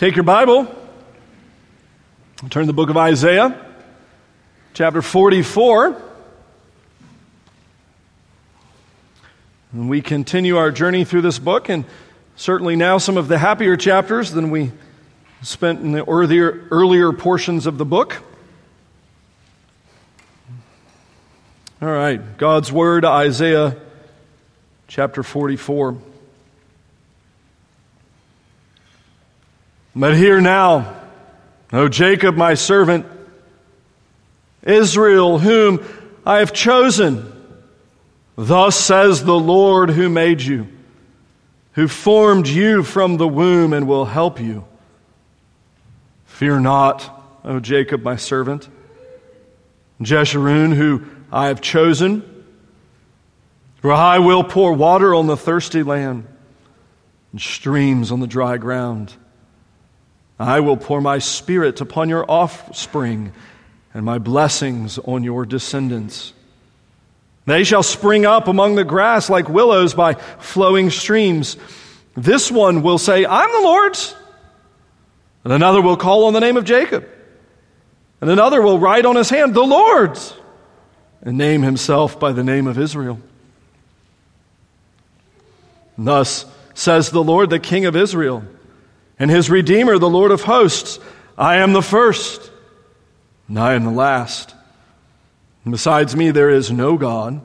Take your Bible, turn to the book of Isaiah, chapter 44. And we continue our journey through this book, and certainly now some of the happier chapters than we spent in the earlier, earlier portions of the book. All right, God's Word, Isaiah chapter 44. But hear now, O Jacob, my servant, Israel, whom I have chosen. Thus says the Lord who made you, who formed you from the womb and will help you. Fear not, O Jacob, my servant, Jeshurun, who I have chosen. For I will pour water on the thirsty land and streams on the dry ground. I will pour my spirit upon your offspring and my blessings on your descendants. They shall spring up among the grass like willows by flowing streams. This one will say, I'm the Lord's. And another will call on the name of Jacob. And another will write on his hand, the Lord's, and name himself by the name of Israel. And thus says the Lord, the King of Israel and his Redeemer, the Lord of hosts. I am the first, and I am the last. And besides me, there is no God.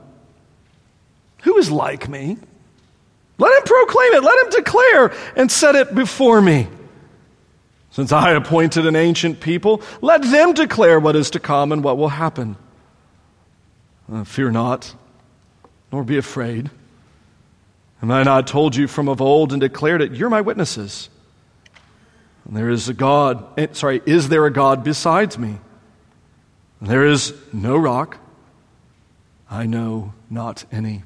Who is like me? Let him proclaim it, let him declare and set it before me. Since I appointed an ancient people, let them declare what is to come and what will happen. Uh, fear not, nor be afraid. Have I not told you from of old and declared it? You're my witnesses. And there is a God, eh, sorry, is there a God besides me? There is no rock. I know not any.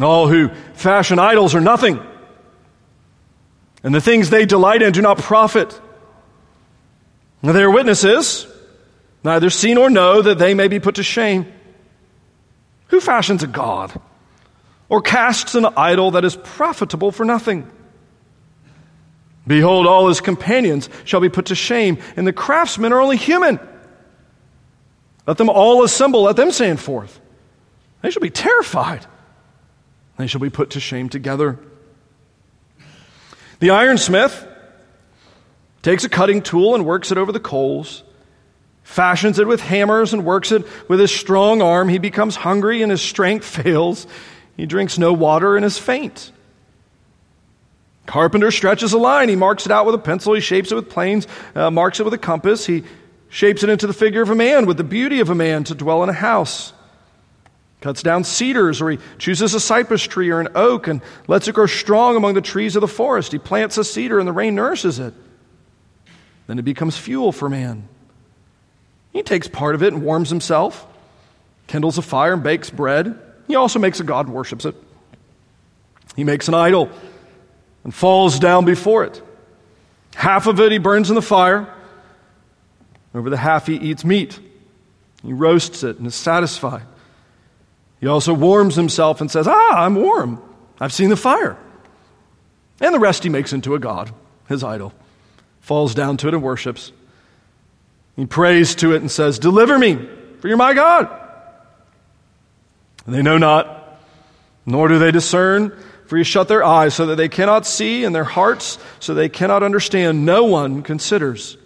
All who fashion idols are nothing, and the things they delight in do not profit. They are witnesses, neither see nor know that they may be put to shame. Who fashions a God or casts an idol that is profitable for nothing? Behold, all his companions shall be put to shame, and the craftsmen are only human. Let them all assemble, let them stand forth. They shall be terrified. They shall be put to shame together. The ironsmith takes a cutting tool and works it over the coals, fashions it with hammers and works it with his strong arm. He becomes hungry and his strength fails. He drinks no water and is faint. Carpenter stretches a line. He marks it out with a pencil. He shapes it with planes, uh, marks it with a compass. He shapes it into the figure of a man with the beauty of a man to dwell in a house. Cuts down cedars, or he chooses a cypress tree or an oak and lets it grow strong among the trees of the forest. He plants a cedar and the rain nourishes it. Then it becomes fuel for man. He takes part of it and warms himself, kindles a fire and bakes bread. He also makes a god worships it. He makes an idol and falls down before it. Half of it he burns in the fire. Over the half he eats meat. He roasts it and is satisfied. He also warms himself and says, Ah, I'm warm. I've seen the fire. And the rest he makes into a god, his idol. Falls down to it and worships. He prays to it and says, Deliver me, for you're my God. And they know not, nor do they discern for you shut their eyes so that they cannot see, and their hearts so they cannot understand. No one considers.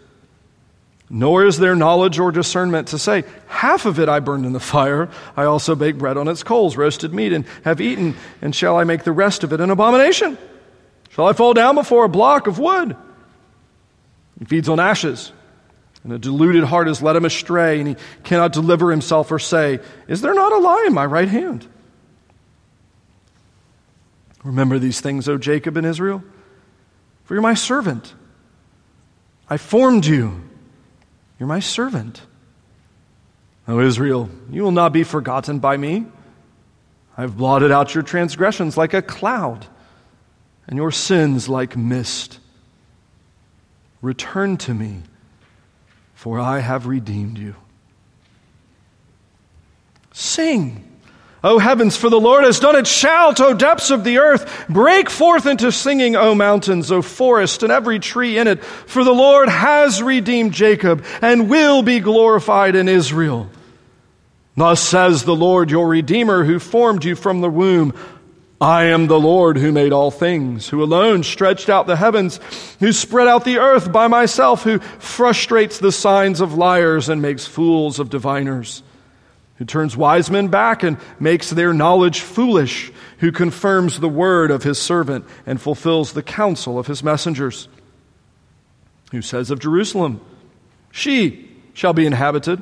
Nor is there knowledge or discernment to say, Half of it I burned in the fire. I also baked bread on its coals, roasted meat, and have eaten. And shall I make the rest of it an abomination? Shall I fall down before a block of wood? He feeds on ashes. And a deluded heart has led him astray, and he cannot deliver himself or say, Is there not a lie in my right hand? Remember these things, O Jacob and Israel, for you're my servant. I formed you. You're my servant. O Israel, you will not be forgotten by me. I've blotted out your transgressions like a cloud, and your sins like mist. Return to me, for I have redeemed you. Sing O heavens, for the Lord has done it. Shout, O depths of the earth. Break forth into singing, O mountains, O forest, and every tree in it. For the Lord has redeemed Jacob and will be glorified in Israel. Thus says the Lord your Redeemer, who formed you from the womb. I am the Lord who made all things, who alone stretched out the heavens, who spread out the earth by myself, who frustrates the signs of liars and makes fools of diviners who turns wise men back and makes their knowledge foolish, who confirms the word of his servant and fulfills the counsel of his messengers, who says of Jerusalem, She shall be inhabited,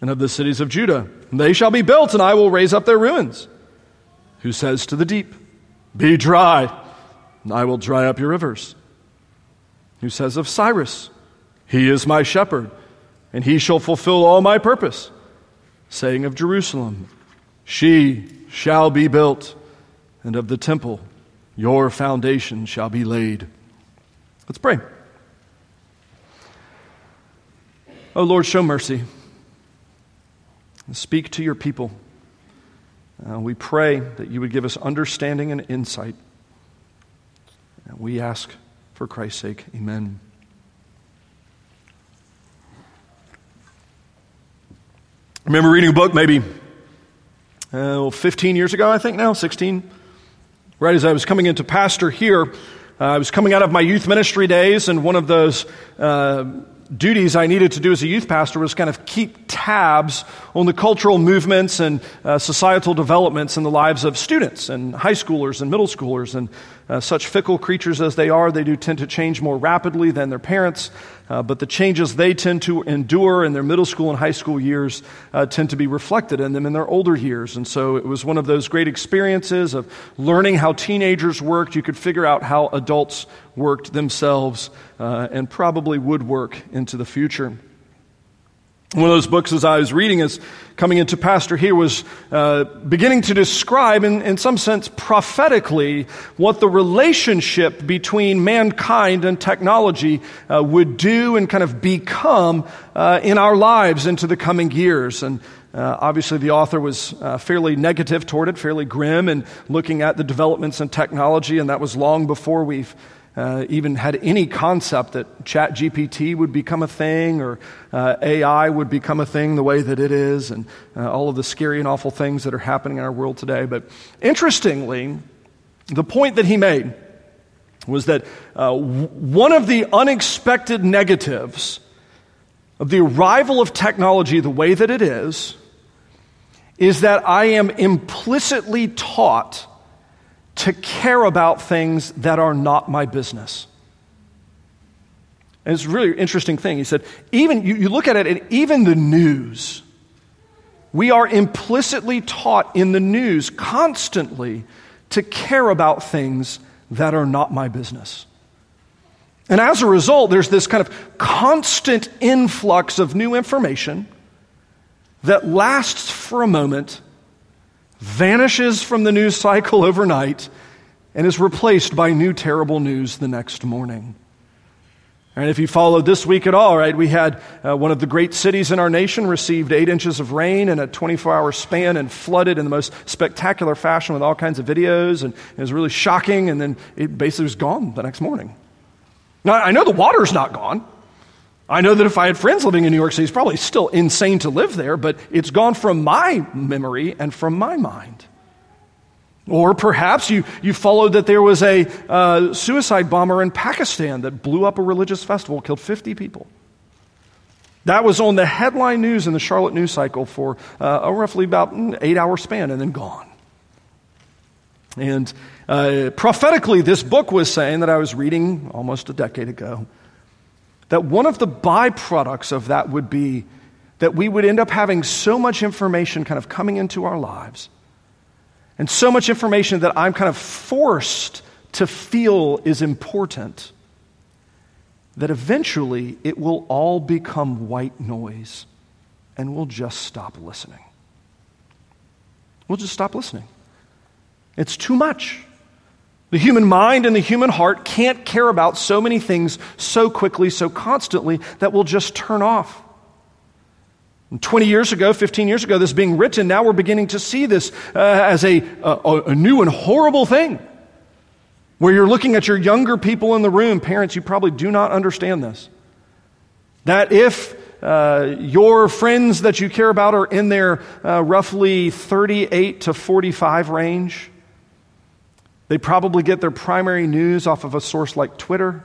and of the cities of Judah, they shall be built, and I will raise up their ruins, who says to the deep, Be dry, and I will dry up your rivers, who says of Cyrus, He is my shepherd, and he shall fulfill all my purpose saying of Jerusalem, She shall be built, and of the temple, your foundation shall be laid. Let's pray. Oh Lord, show mercy. Speak to your people. Uh, we pray that you would give us understanding and insight. And we ask for Christ's sake. Amen. Remember reading a book maybe uh, 15 years ago, I think now, 16, right as I was coming into pastor here. Uh, I was coming out of my youth ministry days, and one of those uh, duties I needed to do as a youth pastor was kind of keep tabs on the cultural movements and uh, societal developments in the lives of students and high schoolers and middle schoolers. And uh, such fickle creatures as they are, they do tend to change more rapidly than their parents. Uh, but the changes they tend to endure in their middle school and high school years uh, tend to be reflected in them in their older years. And so it was one of those great experiences of learning how teenagers worked. You could figure out how adults worked themselves uh, and probably would work into the future. One of those books, as I was reading, as coming into pastor here, was uh, beginning to describe, in, in some sense, prophetically, what the relationship between mankind and technology uh, would do and kind of become uh, in our lives into the coming years. And uh, obviously, the author was uh, fairly negative toward it, fairly grim, and looking at the developments in technology, and that was long before we've uh, even had any concept that chat gpt would become a thing or uh, ai would become a thing the way that it is and uh, all of the scary and awful things that are happening in our world today. But interestingly the point that he made was that uh, one of the unexpected negatives of the arrival of technology the way that it is is that i am implicitly taught to care about things that are not my business. And it's a really interesting thing. He said, even you, you look at it, and even the news, we are implicitly taught in the news constantly to care about things that are not my business. And as a result, there's this kind of constant influx of new information that lasts for a moment vanishes from the news cycle overnight, and is replaced by new terrible news the next morning. And if you followed this week at all, right, we had uh, one of the great cities in our nation received eight inches of rain in a 24 hour span and flooded in the most spectacular fashion with all kinds of videos. And it was really shocking. And then it basically was gone the next morning. Now, I know the water's not gone. I know that if I had friends living in New York City, it's probably still insane to live there, but it's gone from my memory and from my mind. Or perhaps you, you followed that there was a uh, suicide bomber in Pakistan that blew up a religious festival, killed 50 people. That was on the headline news in the Charlotte news cycle for uh, roughly about an eight hour span and then gone. And uh, prophetically, this book was saying that I was reading almost a decade ago that one of the byproducts of that would be that we would end up having so much information kind of coming into our lives and so much information that I'm kind of forced to feel is important that eventually it will all become white noise and we'll just stop listening. We'll just stop listening. It's too much. The human mind and the human heart can't care about so many things so quickly, so constantly, that we'll just turn off. 20 years ago, 15 years ago, this being written, now we're beginning to see this uh, as a, a, a new and horrible thing. Where you're looking at your younger people in the room, parents, you probably do not understand this. That if uh, your friends that you care about are in their uh, roughly 38 to 45 range, they probably get their primary news off of a source like Twitter.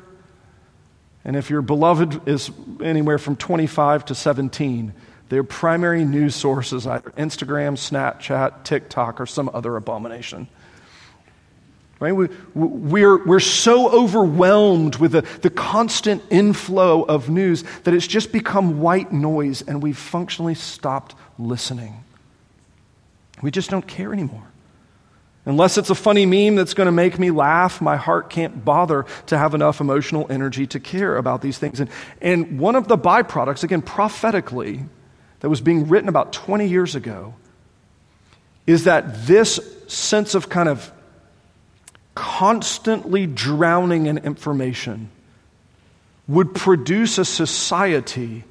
And if your beloved is anywhere from 25 to 17, their primary news source is either Instagram, Snapchat, TikTok, or some other abomination. Right? We, we're, we're so overwhelmed with the, the constant inflow of news that it's just become white noise and we've functionally stopped listening. We just don't care anymore. Unless it's a funny meme that's going to make me laugh, my heart can't bother to have enough emotional energy to care about these things. And, and one of the byproducts, again, prophetically, that was being written about 20 years ago, is that this sense of kind of constantly drowning in information would produce a society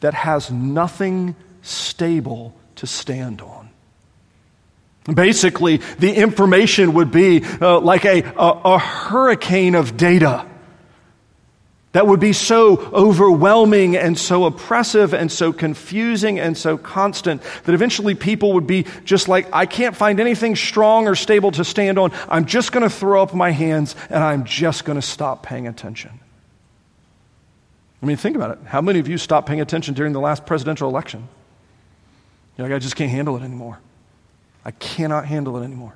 that has nothing stable to stand on. Basically, the information would be uh, like a, a, a hurricane of data that would be so overwhelming and so oppressive and so confusing and so constant that eventually people would be just like, I can't find anything strong or stable to stand on. I'm just going to throw up my hands and I'm just going to stop paying attention. I mean, think about it. How many of you stopped paying attention during the last presidential election? You're like, I just can't handle it anymore. I cannot handle it anymore.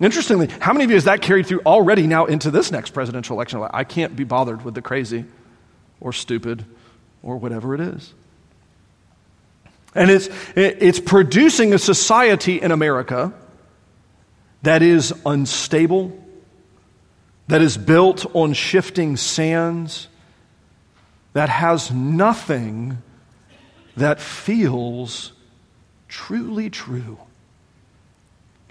Interestingly, how many of you has that carried through already now into this next presidential election? I can't be bothered with the crazy or stupid or whatever it is. And it's, it's producing a society in America that is unstable, that is built on shifting sands, that has nothing that feels truly true.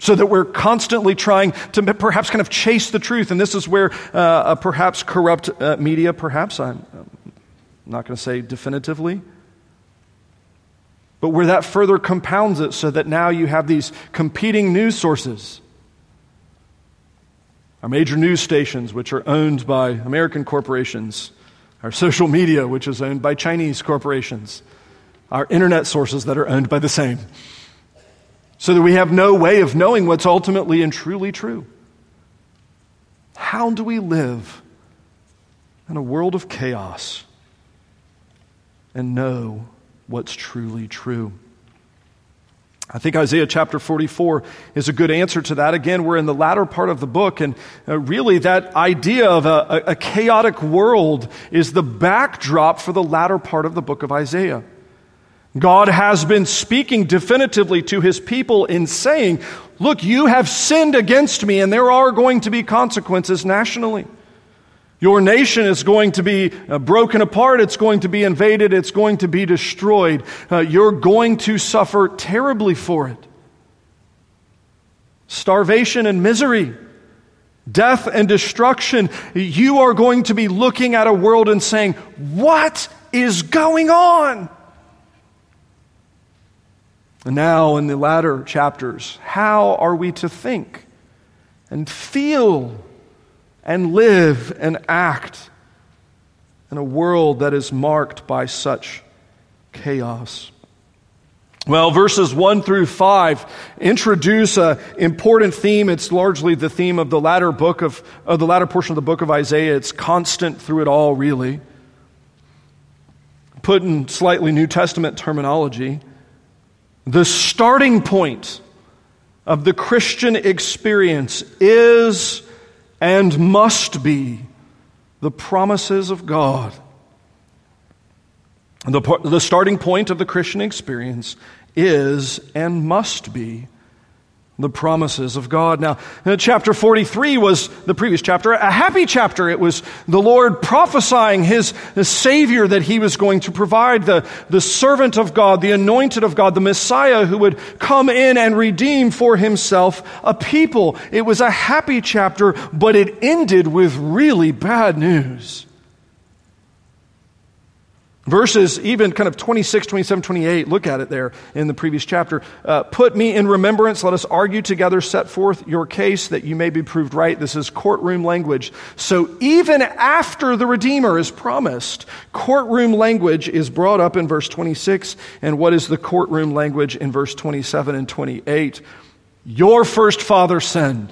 So that we're constantly trying to perhaps kind of chase the truth. And this is where uh, perhaps corrupt uh, media, perhaps, I'm, I'm not going to say definitively, but where that further compounds it so that now you have these competing news sources. Our major news stations, which are owned by American corporations, our social media, which is owned by Chinese corporations, our internet sources that are owned by the same so that we have no way of knowing what's ultimately and truly true. How do we live in a world of chaos and know what's truly true? I think Isaiah chapter 44 is a good answer to that. Again, we're in the latter part of the book, and uh, really that idea of a, a, a chaotic world is the backdrop for the latter part of the book of Isaiah. God has been speaking definitively to his people in saying, Look, you have sinned against me, and there are going to be consequences nationally. Your nation is going to be uh, broken apart. It's going to be invaded. It's going to be destroyed. Uh, you're going to suffer terribly for it. Starvation and misery, death and destruction. You are going to be looking at a world and saying, What is going on? And now, in the latter chapters, how are we to think and feel and live and act in a world that is marked by such chaos? Well, verses 1 through 5 introduce an important theme. It's largely the theme of the latter book of, of the latter portion of the book of Isaiah. It's constant through it all, really. Put in slightly New Testament terminology, the starting point of the Christian experience is and must be the promises of God. The, the starting point of the Christian experience is and must be the promises of God. Now, uh, chapter 43 was the previous chapter, a happy chapter. It was the Lord prophesying his, Savior that he was going to provide, the, the servant of God, the anointed of God, the Messiah who would come in and redeem for himself a people. It was a happy chapter, but it ended with really bad news. Verses even kind of 26, 27, 28, look at it there in the previous chapter. Uh, Put me in remembrance, let us argue together, set forth your case that you may be proved right. This is courtroom language. So even after the Redeemer is promised, courtroom language is brought up in verse 26. And what is the courtroom language in verse 27 and 28? Your first father sinned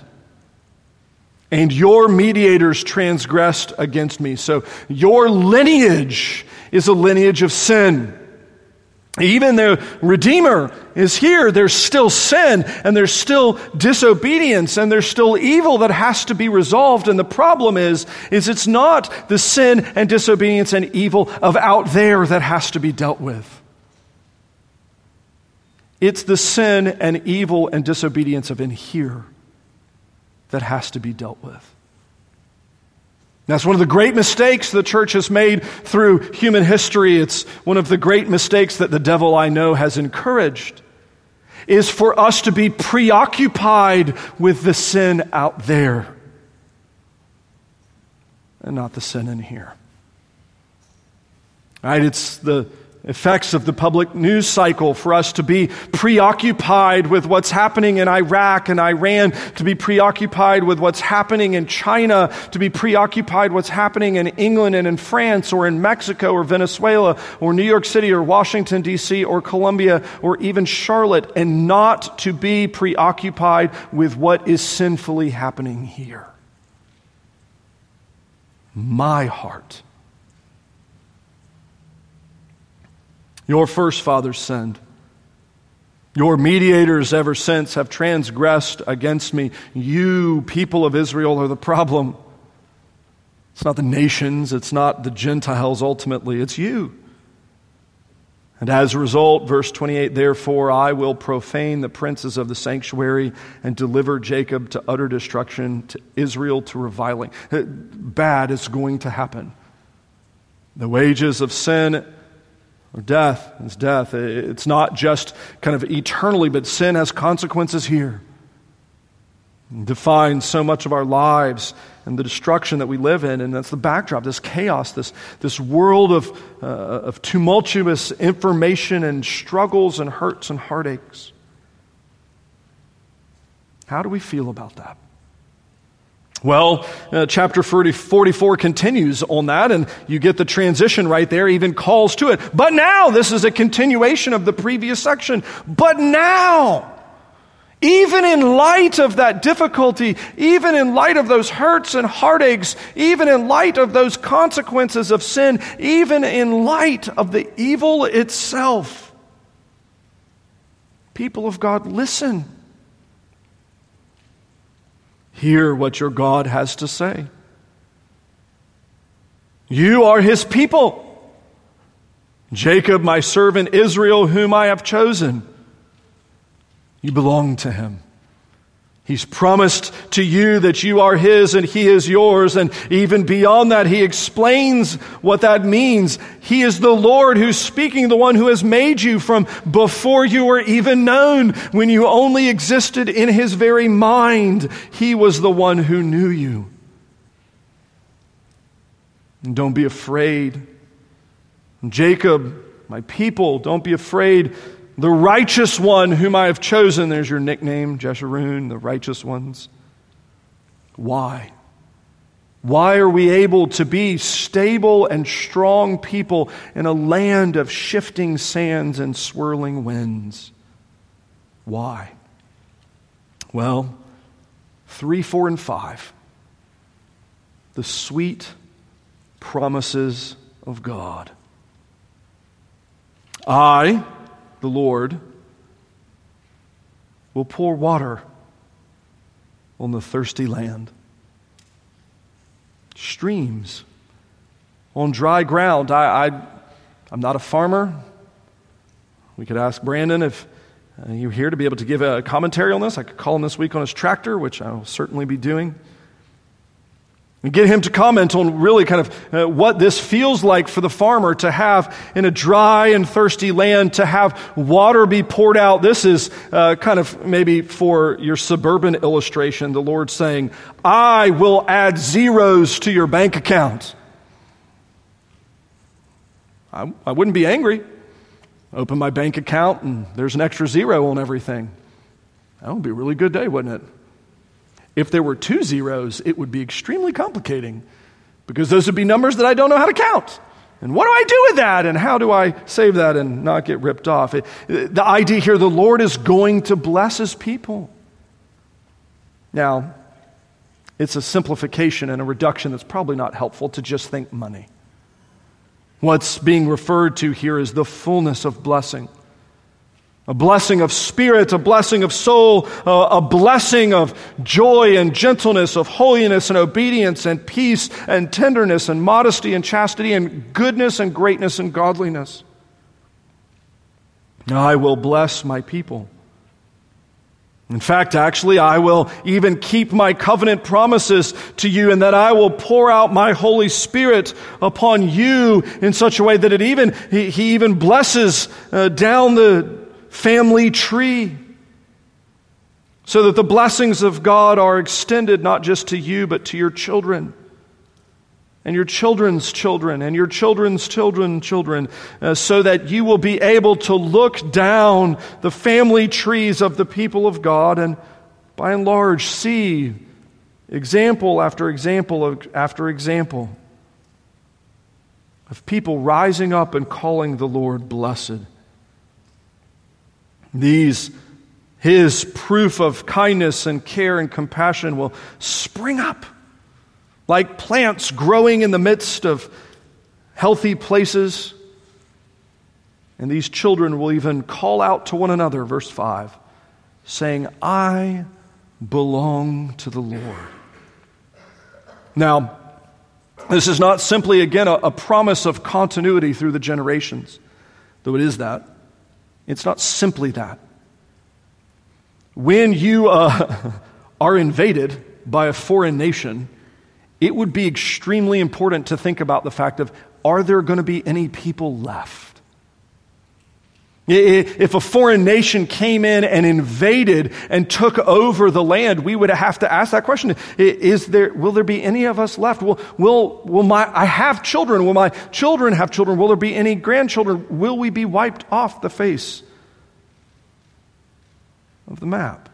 and your mediators transgressed against me. So your lineage is a lineage of sin. Even the Redeemer is here, there's still sin and there's still disobedience and there's still evil that has to be resolved. And the problem is, is it's not the sin and disobedience and evil of out there that has to be dealt with. It's the sin and evil and disobedience of in here that has to be dealt with. That's one of the great mistakes the church has made through human history. It's one of the great mistakes that the devil I know has encouraged is for us to be preoccupied with the sin out there and not the sin in here. Right? It's the effects of the public news cycle for us to be preoccupied with what's happening in Iraq and Iran, to be preoccupied with what's happening in China, to be preoccupied what's happening in England and in France or in Mexico or Venezuela or New York City or Washington D.C. or Columbia or even Charlotte and not to be preoccupied with what is sinfully happening here. My heart Your first fathers sinned. Your mediators ever since have transgressed against me. You, people of Israel, are the problem. It's not the nations, it's not the Gentiles ultimately, it's you. And as a result, verse 28 Therefore I will profane the princes of the sanctuary and deliver Jacob to utter destruction, to Israel to reviling. Bad is going to happen. The wages of sin death is death. It's not just kind of eternally, but sin has consequences here. Defines so much of our lives and the destruction that we live in, and that's the backdrop, this chaos, this, this world of, uh, of tumultuous information and struggles and hurts and heartaches. How do we feel about that? Well, uh, chapter 40, 44 continues on that, and you get the transition right there, even calls to it. But now, this is a continuation of the previous section. But now, even in light of that difficulty, even in light of those hurts and heartaches, even in light of those consequences of sin, even in light of the evil itself, people of God, listen. Hear what your God has to say. You are his people. Jacob, my servant, Israel, whom I have chosen. You belong to him. He's promised to you that you are His and He is yours. And even beyond that, He explains what that means. He is the Lord who's speaking, the one who has made you from before you were even known, when you only existed in His very mind. He was the one who knew you. And don't be afraid. Jacob, my people, don't be afraid the righteous one whom I have chosen. There's your nickname, Jeshurun, the righteous ones. Why? Why are we able to be stable and strong people in a land of shifting sands and swirling winds? Why? Well, 3, 4, and 5. The sweet promises of God. I, the Lord will pour water on the thirsty land. Streams on dry ground. I, I, am not a farmer. We could ask Brandon if uh, you're here to be able to give a commentary on this. I could call him this week on his tractor, which I will certainly be doing. And get him to comment on really kind of uh, what this feels like for the farmer to have in a dry and thirsty land to have water be poured out. This is uh, kind of maybe for your suburban illustration, the Lord saying, I will add zeros to your bank account. I, I wouldn't be angry. Open my bank account and there's an extra zero on everything. That would be a really good day, wouldn't it? If there were two zeros, it would be extremely complicating because those would be numbers that I don't know how to count. And what do I do with that? And how do I save that and not get ripped off? It, the idea here the Lord is going to bless his people. Now, it's a simplification and a reduction that's probably not helpful to just think money. What's being referred to here is the fullness of blessing a blessing of spirit, a blessing of soul, a blessing of joy and gentleness, of holiness and obedience and peace and tenderness and modesty and chastity and goodness and greatness and godliness. I will bless my people. In fact, actually, I will even keep my covenant promises to you, and that I will pour out my Holy Spirit upon you in such a way that it even, he, he even blesses uh, down the family tree. So that the blessings of God are extended not just to you, but to your children and your children's children and your children's children children uh, so that you will be able to look down the family trees of the people of God and by and large see example after example of, after example of people rising up and calling the Lord blessed. These his proof of kindness and care and compassion will spring up like plants growing in the midst of healthy places. And these children will even call out to one another, verse 5, saying, I belong to the Lord. Now, this is not simply, again, a, a, promise of continuity through the generations, though it is that. It's not simply that. When you uh, are invaded by a foreign nation, it would be extremely important to think about the fact of are there going to be any people left? If a foreign nation came in and invaded and took over the land, we would have to ask that question. Is there, will there be any of us left? Will, will, will my, I have children. Will my children have children? Will there be any grandchildren? Will we be wiped off the face of the map?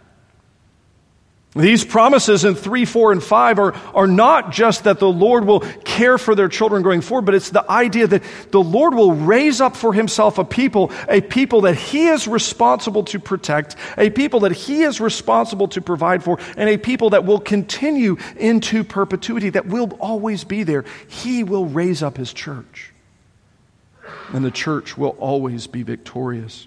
These promises in 3, 4, and 5 are, are not just that the Lord will care for their children going forward, but it's the idea that the Lord will raise up for himself a people, a people that he is responsible to protect, a people that he is responsible to provide for, and a people that will continue into perpetuity, that will always be there. He will raise up his church, and the church will always be victorious.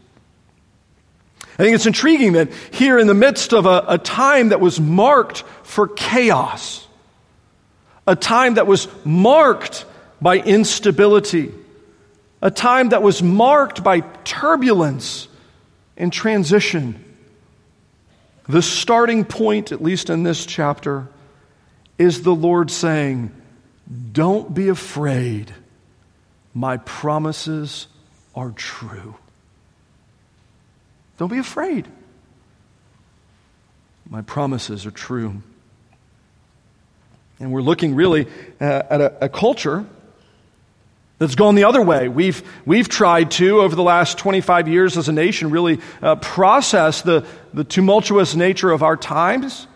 I think it's intriguing that here in the midst of a, a time that was marked for chaos, a time that was marked by instability, a time that was marked by turbulence and transition. The starting point, at least in this chapter, is the Lord saying, Don't be afraid. My promises are true. Don't be afraid. My promises are true. And we're looking really uh, at a, a, culture that's gone the other way. We've, we've tried to, over the last 25 years as a nation, really uh, process the, the tumultuous nature of our times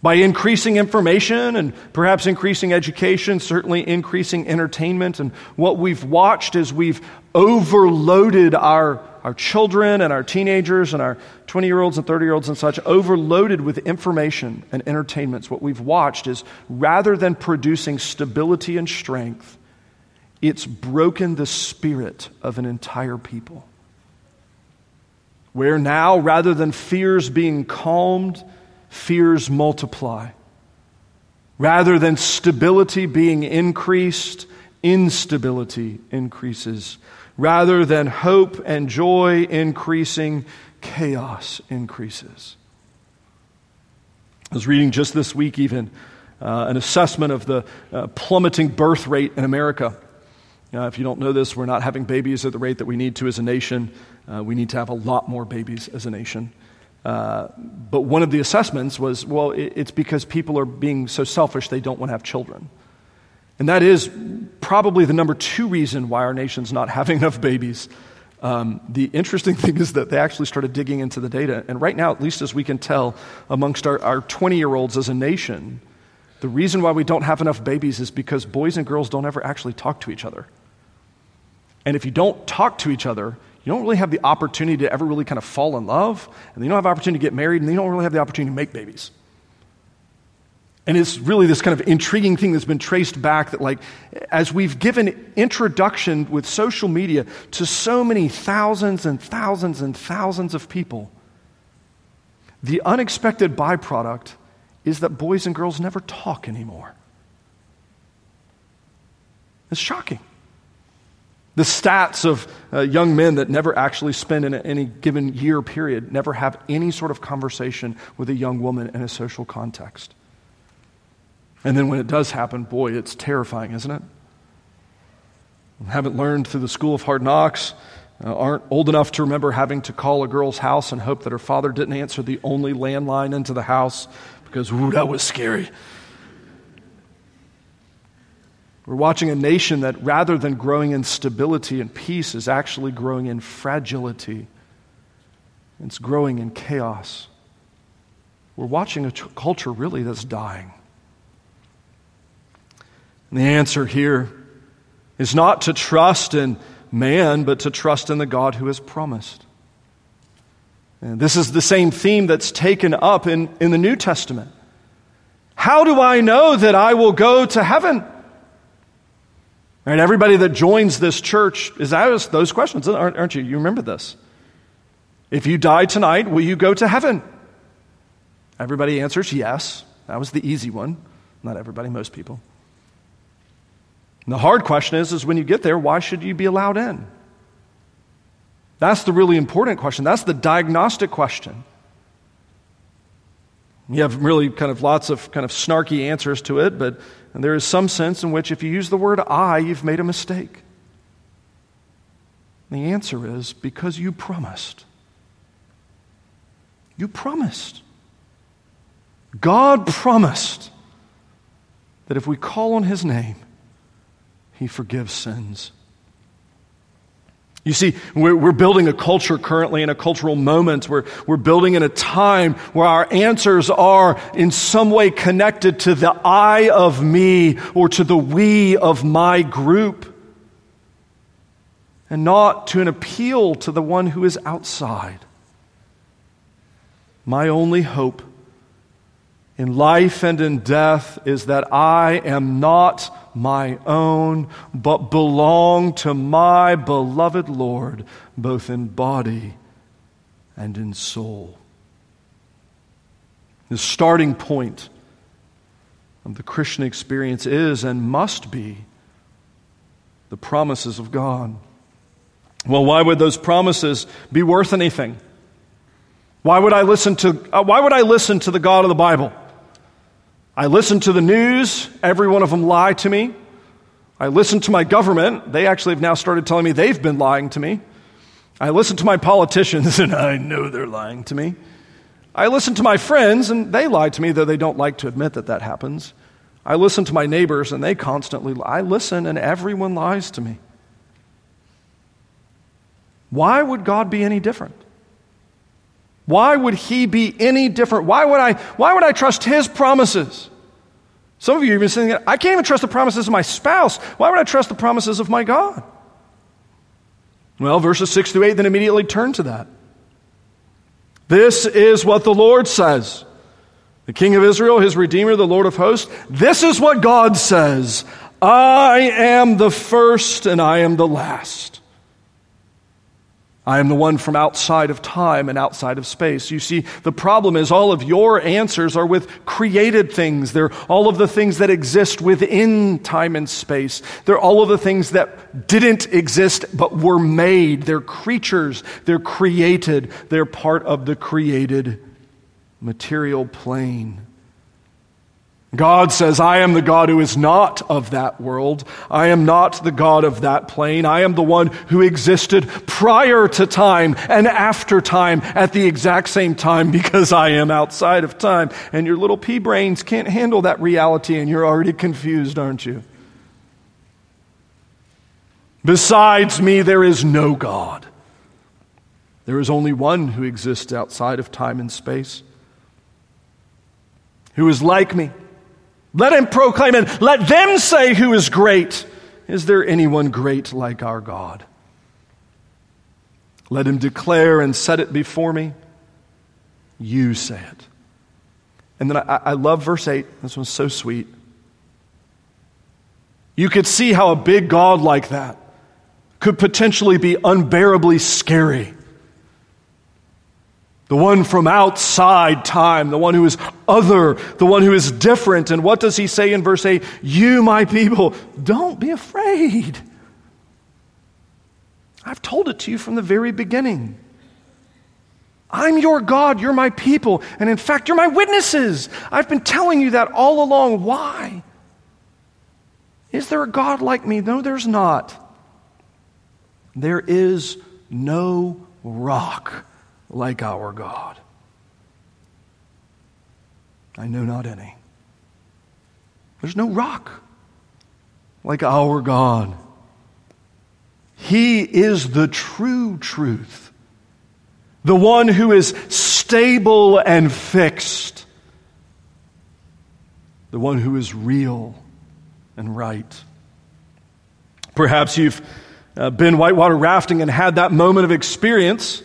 by increasing information and perhaps increasing education, certainly increasing entertainment. And what we've watched is we've overloaded our, our children and our teenagers and our 20 year olds and 30 year olds and such, overloaded with information and entertainments. What we've watched is rather than producing stability and strength, it's broken the spirit of an entire people. Where now, rather than fears being calmed, fears multiply. Rather than stability being increased, instability increases. Rather than hope and joy increasing, chaos increases. I was reading just this week, even uh, an assessment of the uh, plummeting birth rate in America. Uh, if you don't know this, we're not having babies at the rate that we need to as a nation. Uh, we need to have a lot more babies as a nation. Uh, but one of the assessments was well, it, it's because people are being so selfish they don't want to have children. And that is probably the number two reason why our nation's not having enough babies. Um, the interesting thing is that they actually started digging into the data. And right now, at least as we can tell, amongst our 20 year olds as a nation, the reason why we don't have enough babies is because boys and girls don't ever actually talk to each other. And if you don't talk to each other, you don't really have the opportunity to ever really kind of fall in love, and you don't have the opportunity to get married, and you don't really have the opportunity to make babies. And it's really this kind of intriguing thing that's been traced back that, like, as we've given introduction with social media to so many thousands and thousands and thousands of people, the unexpected byproduct is that boys and girls never talk anymore. It's shocking. The stats of uh, young men that never actually spend in any given year period never have any sort of conversation with a young woman in a social context. And then when it does happen, boy, it's terrifying, isn't it? Haven't learned through the school of hard knocks, uh, aren't old enough to remember having to call a girl's house and hope that her father didn't answer the only landline into the house because, ooh, that was scary. We're watching a nation that, rather than growing in stability and peace, is actually growing in fragility. It's growing in chaos. We're watching a culture really that's dying. And the answer here is not to trust in man, but to trust in the God who has promised. And this is the same theme that's taken up in, in the New Testament. How do I know that I will go to heaven? And everybody that joins this church is asked those questions, aren't you? You remember this. If you die tonight, will you go to heaven? Everybody answers yes. That was the easy one. Not everybody, most people. And the hard question is, is when you get there, why should you be allowed in? That's the really important question. That's the diagnostic question. You have really kind of lots of kind of snarky answers to it, but there is some sense in which if you use the word I, you've made a mistake. The answer is because you promised. You promised. God promised that if we call on His name, He forgives sins. You see, we're, we're, building a culture currently in a cultural moment where we're building in a time where our answers are in some way connected to the I of me or to the we of my group, and not to an appeal to the one who is outside. My only hope in life and in death is that I am not my own, but belong to my beloved Lord, both in body and in soul. The starting point of the Christian experience is and must be the promises of God. Well, why would those promises be worth anything? Why would I listen to, uh, why would I listen to the God of the Bible? I listen to the news, every one of them lie to me. I listen to my government, they actually have now started telling me they've been lying to me. I listen to my politicians, and I know they're lying to me. I listen to my friends, and they lie to me, though they don't like to admit that that happens. I listen to my neighbors, and they constantly lie. I listen, and everyone lies to me. Why would God be any different? Why would he be any different? Why would I, why would I trust his promises? Some of you are even saying, I can't even trust the promises of my spouse. Why would I trust the promises of my God? Well, verses 6 through 8 then immediately turn to that. This is what the Lord says. The King of Israel, his Redeemer, the Lord of hosts. This is what God says I am the first and I am the last. I am the one from outside of time and outside of space. You see, the problem is all of your answers are with created things. They're all of the things that exist within time and space. They're all of the things that didn't exist but were made. They're creatures. They're created. They're part of the created material plane. God says, I am the God who is not of that world. I am not the God of that plane. I am the one who existed prior to time and after time at the exact same time because I am outside of time. And your little pea brains can't handle that reality and you're already confused, aren't you? Besides me, there is no God. There is only one who exists outside of time and space, who is like me. Let him proclaim and let them say who is great. Is there anyone great like our God? Let him declare and set it before me. You say it. And then I, I love verse 8. This one's so sweet. You could see how a big God like that could potentially be unbearably scary. The one from outside time, the one who is other, the one who is different. And what does he say in verse 8? You, my people, don't be afraid. I've told it to you from the very beginning. I'm your God, you're my people, and in fact, you're my witnesses. I've been telling you that all along. Why? Is there a God like me? No, there's not. There is no rock like our God. I know not any. There's no rock like our God. He is the true truth the one who is stable and fixed, the one who is real and right. Perhaps you've uh, been whitewater rafting and had that moment of experience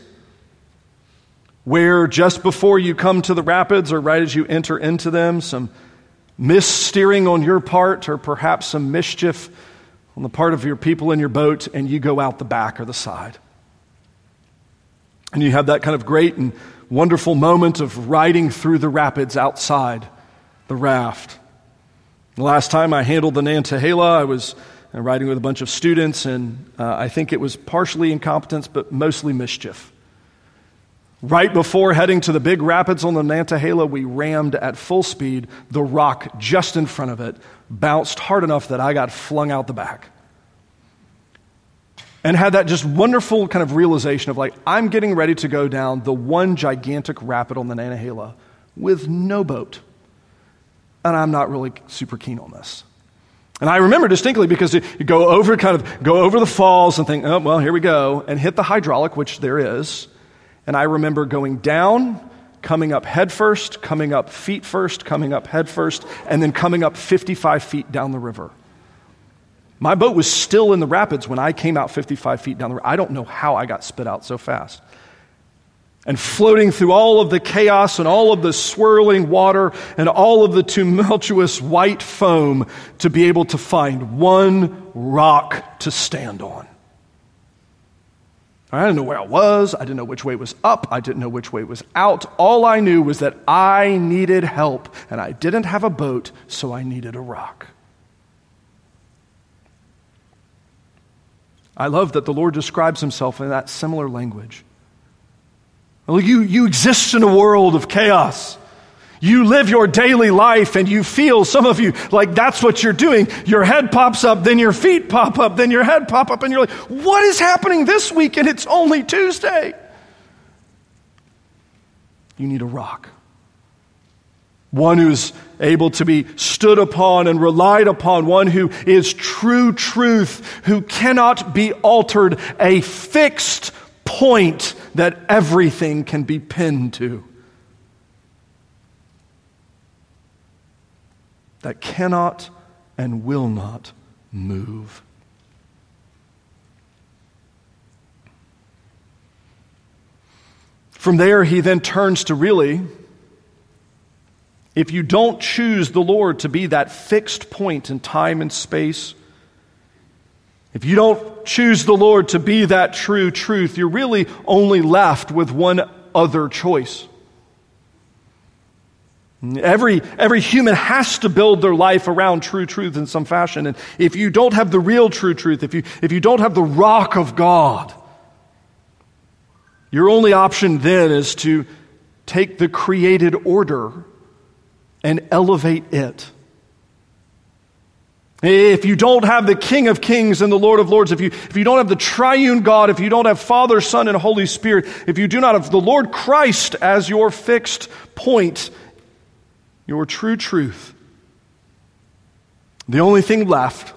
where just before you come to the rapids or right as you enter into them, some missteering on your part or perhaps some mischief on the part of your people in your boat, and you go out the back or the side. And you have that kind of great and wonderful moment of riding through the rapids outside the raft. The last time I handled the Nantahala, I was uh, riding with a bunch of students, and uh, I think it was partially incompetence, but mostly mischief. Right before heading to the big rapids on the Nantahala, we rammed at full speed. The rock just in front of it bounced hard enough that I got flung out the back and had that just wonderful kind of realization of like, I'm getting ready to go down the one gigantic rapid on the Nantahala with no boat. And I'm not really super keen on this. And I remember distinctly because you go over, kind of go over the falls and think, oh, well, here we go, and hit the hydraulic, which there is. And I remember going down, coming up head first, coming up feet first, coming up head first, and then coming up 55 feet down the river. My boat was still in the rapids when I came out 55 feet down the river. I don't know how I got spit out so fast. And floating through all of the chaos and all of the swirling water and all of the tumultuous white foam to be able to find one rock to stand on. I didn't know where I was. I didn't know which way was up. I didn't know which way was out. All I knew was that I needed help, and I didn't have a boat, so I needed a rock. I love that the Lord describes himself in that similar language. Well, you, you exist in a world of chaos. You live your daily life and you feel, some of you, like that's what you're doing. Your head pops up, then your feet pop up, then your head pop up, and you're like, what is happening this week? And it's only Tuesday. You need a rock one who's able to be stood upon and relied upon, one who is true truth, who cannot be altered, a fixed point that everything can be pinned to. That cannot and will not move. From there, he then turns to really if you don't choose the Lord to be that fixed point in time and space, if you don't choose the Lord to be that true truth, you're really only left with one other choice. Every, every human has to build their life around true truth in some fashion. And if you don't have the real true truth, if you, if you don't have the rock of God, your only option then is to take the created order and elevate it. If you don't have the King of Kings and the Lord of Lords, if you, if you don't have the triune God, if you don't have Father, Son, and Holy Spirit, if you do not have the Lord Christ as your fixed point, your true truth, the only thing left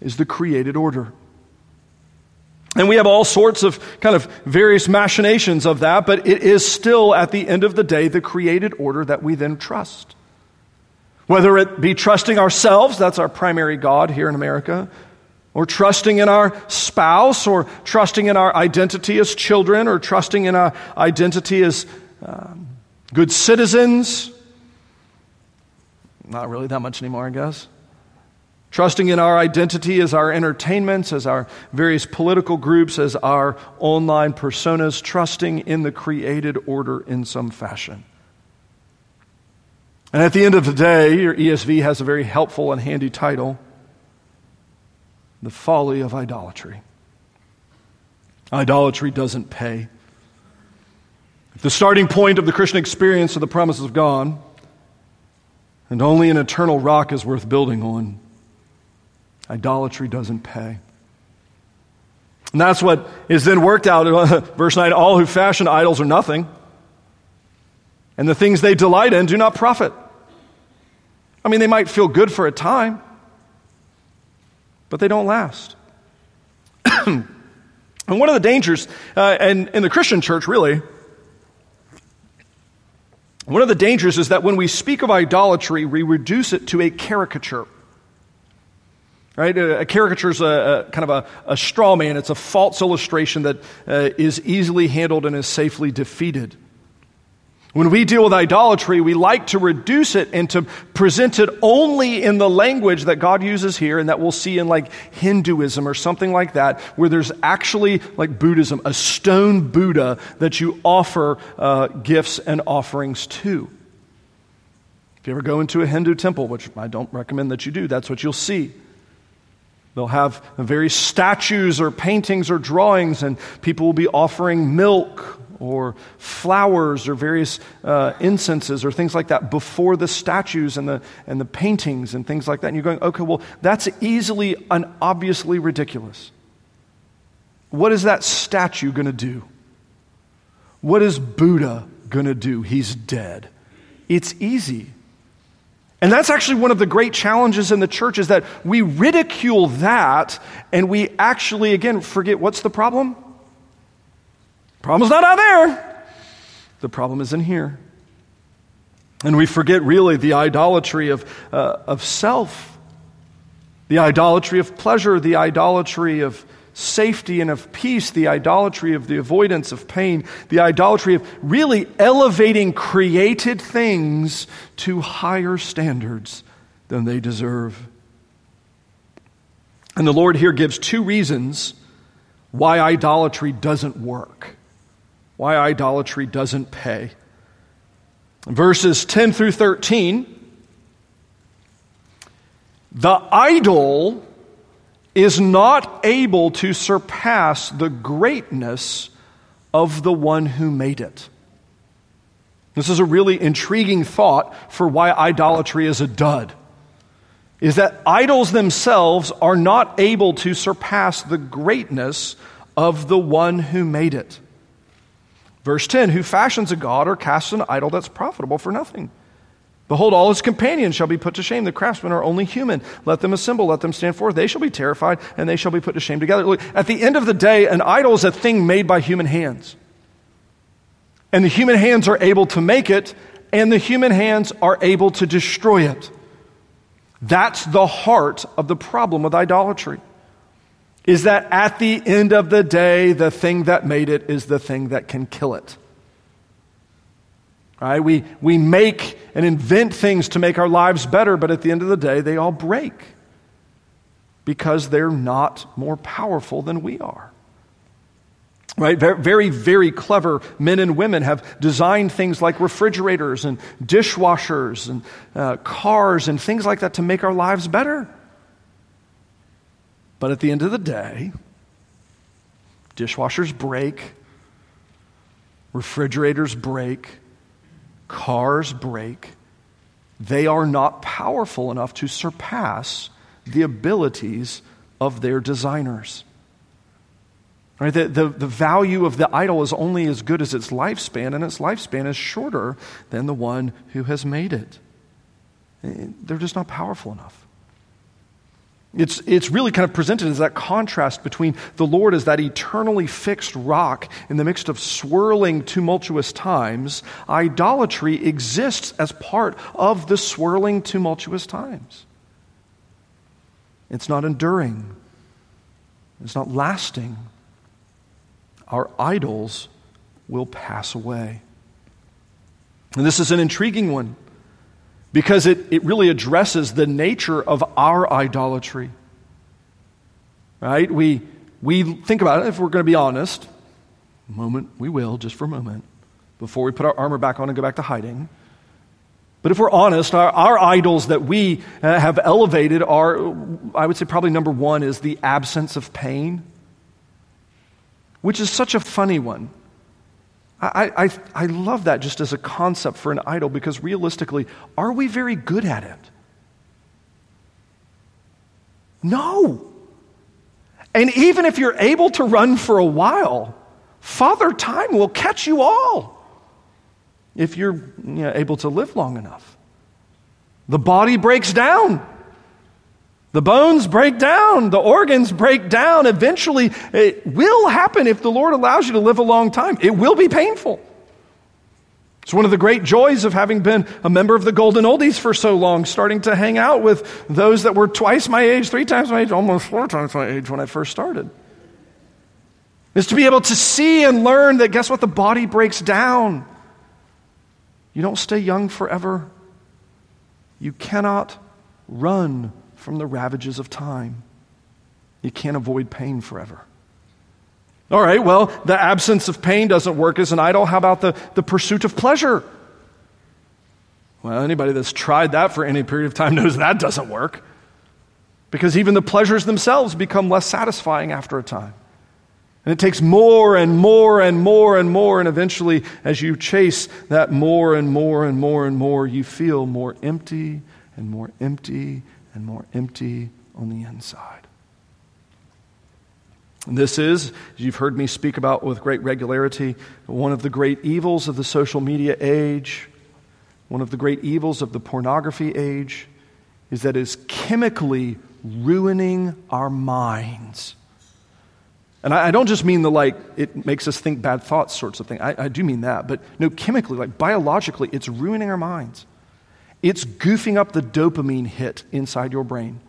is the created order. And we have all sorts of kind of various machinations of that, but it is still, at the end of the day, the created order that we then trust. Whether it be trusting ourselves, that's our primary God here in America, or trusting in our spouse, or trusting in our identity as children, or trusting in our identity as um, good citizens. Not really that much anymore, I guess. Trusting in our identity as our entertainments, as our various political groups, as our online personas, trusting in the created order in some fashion. And at the end of the day, your ESV has a very helpful and handy title The Folly of Idolatry. Idolatry doesn't pay. If the starting point of the Christian experience are the promises of God, and only an eternal rock is worth building on, Idolatry doesn't pay. And that's what is then worked out. Verse 9 All who fashion idols are nothing, and the things they delight in do not profit. I mean, they might feel good for a time, but they don't last. and one of the dangers, uh, and in the Christian church, really, one of the dangers is that when we speak of idolatry, we reduce it to a caricature. Right? A, caricature is a, a, kind of a, a, straw man. It's a false illustration that uh, is easily handled and is safely defeated. When we deal with idolatry, we like to reduce it and to present it only in the language that God uses here and that we'll see in like Hinduism or something like that, where there's actually, like Buddhism, a stone Buddha that you offer uh, gifts and offerings to. If you ever go into a Hindu temple, which I don't recommend that you do, that's what you'll see. They'll have various statues or paintings or drawings, and people will be offering milk or flowers or various uh, incenses or things like that before the statues and the, and the paintings and things like that. And you're going, okay, well, that's easily and obviously ridiculous. What is that statue going to do? What is Buddha going to do? He's dead. It's easy. And that's actually one of the great challenges in the church is that we ridicule that and we actually, again, forget what's the problem? The problem's not out there. The problem is in here. And we forget really the idolatry of, uh, of self, the idolatry of pleasure, the idolatry of safety and of peace, the idolatry of the avoidance of pain, the idolatry of really elevating created things to higher standards than they deserve. And the Lord here gives two reasons why idolatry doesn't work, why idolatry doesn't pay. Verses 10 through 13 the idol is not able to surpass the greatness of the one who made it. This is a really intriguing thought for why idolatry is a dud. Is that idols themselves are not able to surpass the greatness of the one who made it. Verse 10 Who fashions a god or casts an idol that's profitable for nothing? Behold, all his companions shall be put to shame. The craftsmen are only human. Let them assemble, let them stand forth. They shall be terrified, and they shall be put to shame together. Look, at the end of the day, an idol is a thing made by human hands. And the human hands are able to make it, and the human hands are able to destroy it. That's the heart of the problem with idolatry. Is that at the end of the day, the thing that made it is the thing that can kill it. Right? We, we make and invent things to make our lives better, but at the end of the day, they all break because they're not more powerful than we are. Right? Very, very clever men and women have designed things like refrigerators and dishwashers and uh, cars and things like that to make our lives better. But at the end of the day, dishwashers break, refrigerators break, cars break, they are not powerful enough to surpass the abilities of their designers. Right? The, the, the value of the idol is only as good as its lifespan, and its lifespan is shorter than the one who has made it. Eh, they're just not powerful enough. It's, it's really kind of presented as that contrast between the Lord as that eternally fixed rock in the midst of swirling, tumultuous times. Idolatry exists as part of the swirling, tumultuous times. It's not enduring, it's not lasting. Our idols will pass away. And this is an intriguing one because it, it really addresses the nature of our idolatry. Right? We, we think about it, if we're going to be honest, a moment, we will, just for a moment, before we put our armor back on and go back to hiding. But if we're honest, our, our idols that we uh, have elevated are, I would say, probably number one is the absence of pain, which is such a funny one. I, I, I love that just as a concept for an idol because realistically, are we very good at it? No. And even if you're able to run for a while, Father Time will catch you all if you're you know, able to live long enough. The body breaks down. The bones break down, the organs break down. Eventually, it will happen if the Lord allows you to live a long time. It will be painful. It's one of the great joys of having been a member of the Golden Oldies for so long, starting to hang out with those that were twice my age, three times my age, almost four times my age when I first started. Is to be able to see and learn that guess what? The body breaks down. You don't stay young forever. You cannot run from the ravages of time. You can't avoid pain forever. All right, well, the absence of pain doesn't work as an idol. How about the, the pursuit of pleasure? Well, anybody that's tried that for any period of time knows that doesn't work. Because even the pleasures themselves become less satisfying after a time. And it takes more and more and more and more. And eventually, as you chase that more and more and more and more, you feel more empty and more empty and more empty on the inside. And this is, as you've heard me speak about with great regularity, one of the great evils of the social media age, one of the great evils of the pornography age, is that it is chemically ruining our minds. And I, I, don't just mean the like, it makes us think bad thoughts sorts of thing. I, I do mean that. But no, chemically, like biologically, it's ruining our minds. It's goofing up the dopamine hit inside your brain.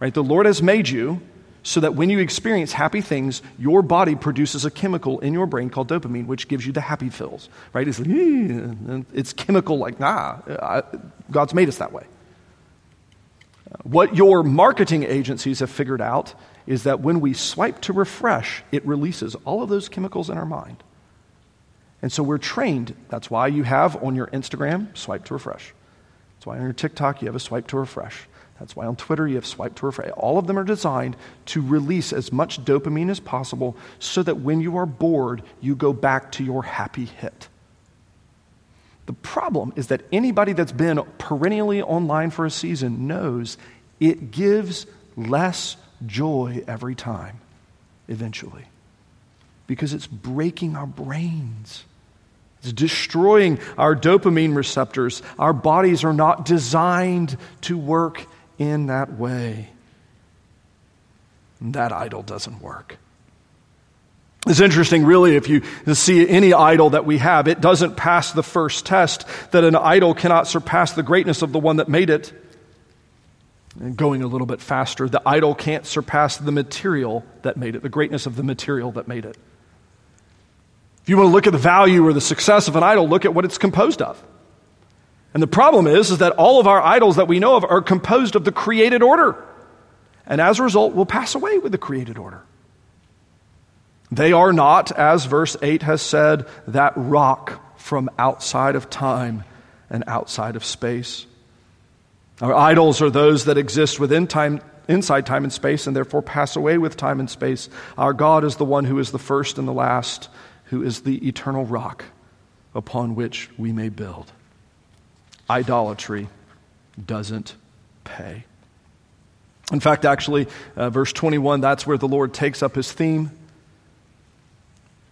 Right? The Lord has made you so that when you experience happy things, your body produces a chemical in your brain called dopamine, which gives you the happy feels. Right? It's like, it's chemical like, nah, God's made us that way. What your marketing agencies have figured out is that when we swipe to refresh, it releases all of those chemicals in our mind. And so we're trained. That's why you have on your Instagram, swipe to refresh. Why on your TikTok you have a swipe to refresh. That's why on Twitter you have swipe to refresh. All of them are designed to release as much dopamine as possible so that when you are bored, you go back to your happy hit. The problem is that anybody that's been perennially online for a season knows it gives less joy every time, eventually, because it's breaking our brains. It's destroying our dopamine receptors. Our bodies are not designed to work in that way. And that idol doesn't work. It's interesting, really, if you see any idol that we have, it doesn't pass the first test that an idol cannot surpass the greatness of the one that made it. And going a little bit faster, the idol can't surpass the material that made it, the greatness of the material that made it. If you want to look at the value or the success of an idol, look at what it's composed of. And the problem is, is that all of our idols that we know of are composed of the created order. And as a result, will pass away with the created order. They are not, as verse 8 has said, that rock from outside of time and outside of space. Our idols are those that exist within time, inside time and space, and therefore pass away with time and space. Our God is the one who is the first and the last, who is the eternal rock upon which we may build. Idolatry doesn't pay. In fact, actually, uh, verse 21, that's where the Lord takes up his theme.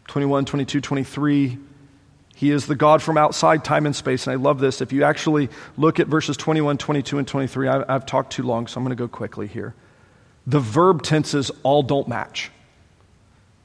21, 22, 23. He is the God from outside time and space. And I love this. If you actually look at verses 21, 22, and 23, I, I've talked too long, so I'm going to go quickly here. the verb tenses all don't match.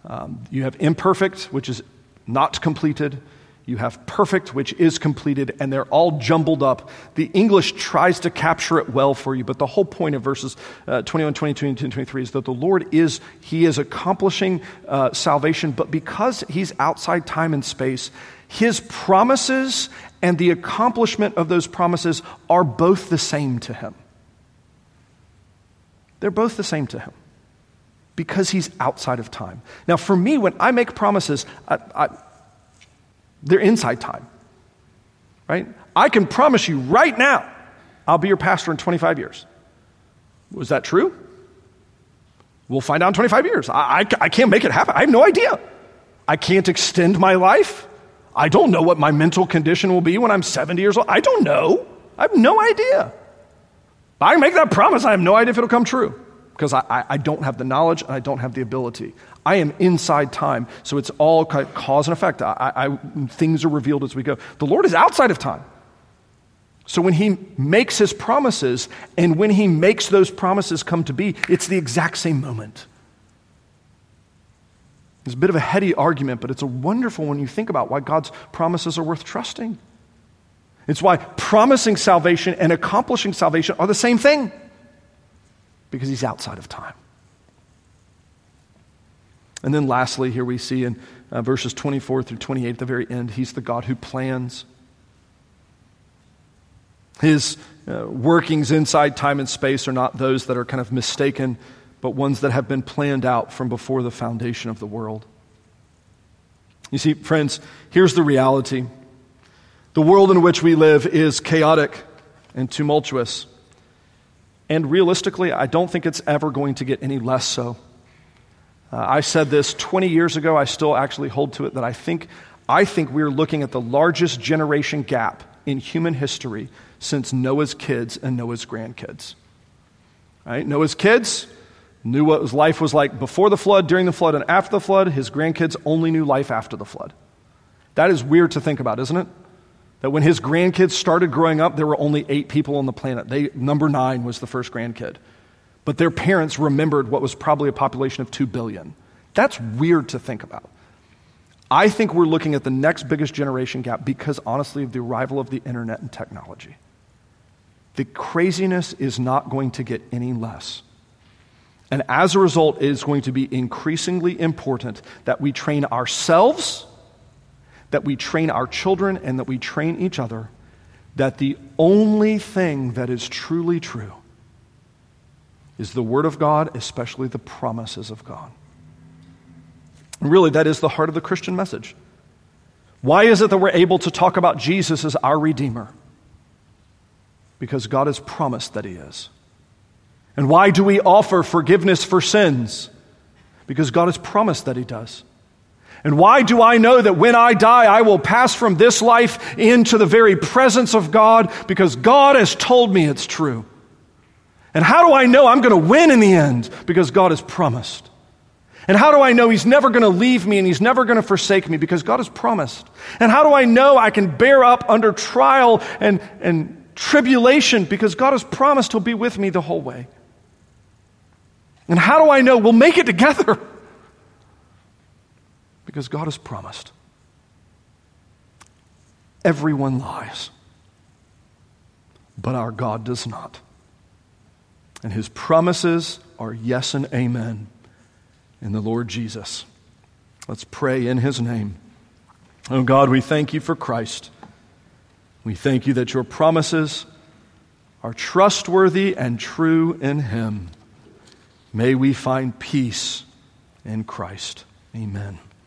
Um, you have imperfect, which is not completed. You have perfect, which is completed, and they're all jumbled up. The English tries to capture it well for you, but the whole point of verses uh, 21, 22, and 23 is that the Lord is, He is accomplishing uh, salvation, but because He's outside time and space, His promises and the accomplishment of those promises are both the same to Him. They're both the same to Him because He's outside of time. Now, for me, when I make promises, I, I they're inside time, right? I can promise you right now, I'll be your pastor in 25 years. Was that true? We'll find out in 25 years. I, I, I can't make it happen. I have no idea. I can't extend my life. I don't know what my mental condition will be when I'm 70 years old. I don't know. I have no idea. I make that promise. I have no idea if it'll come true because I, I, I, don't have the knowledge and I don't have the ability. I am inside time, so it's all cause and effect. I, things are revealed as we go. The Lord is outside of time. So when He makes His promises and when He makes those promises come to be, it's the exact same moment. It's a bit of a heady argument, but it's a wonderful when you think about why God's promises are worth trusting. It's why promising salvation and accomplishing salvation are the same thing because he's outside of time. And then lastly, here we see in uh, verses 24 through 28 at the very end, he's the God who plans. His uh, workings inside time and space are not those that are kind of mistaken, but ones that have been planned out from before the foundation of the world. You see, friends, here's the reality the world in which we live is chaotic and tumultuous. And realistically, I don't think it's ever going to get any less so. Uh, I said this 20 years ago. I still actually hold to it that I think, I think we're looking at the largest generation gap in human history since Noah's kids and Noah's grandkids. Right? Noah's kids knew what his life was like before the flood, during the flood, and after the flood. His grandkids only knew life after the flood. That is weird to think about, isn't it? That when his grandkids started growing up, there were only eight people on the planet. They, number nine was the first grandkid. But their parents remembered what was probably a population of two billion. That's weird to think about. I think we're looking at the next biggest generation gap because, honestly, of the arrival of the internet and technology. The craziness is not going to get any less. And as a result, it is going to be increasingly important that we train ourselves that we train our children and that we train each other that the only thing that is truly true is the Word of God, especially the promises of God. And really, that is the heart of the Christian message. Why is it that we're able to talk about Jesus as our Redeemer? Because God has promised that He is. And why do we offer forgiveness for sins? Because God has promised that He does. And why do I know that when I die, I will pass from this life into the very presence of God? Because God has told me it's true. And how do I know I'm going to win in the end? Because God has promised. And how do I know He's never going to leave me and He's never going to forsake me? Because God has promised. And how do I know I can bear up under trial and, and tribulation? Because God has promised He'll be with me the whole way. And how do I know we'll make it together? Because God has promised. Everyone lies, but our God does not. And his promises are yes and amen in the Lord Jesus. Let's pray in his name. Oh God, we thank you for Christ. We thank you that your promises are trustworthy and true in him. May we find peace in Christ. Amen.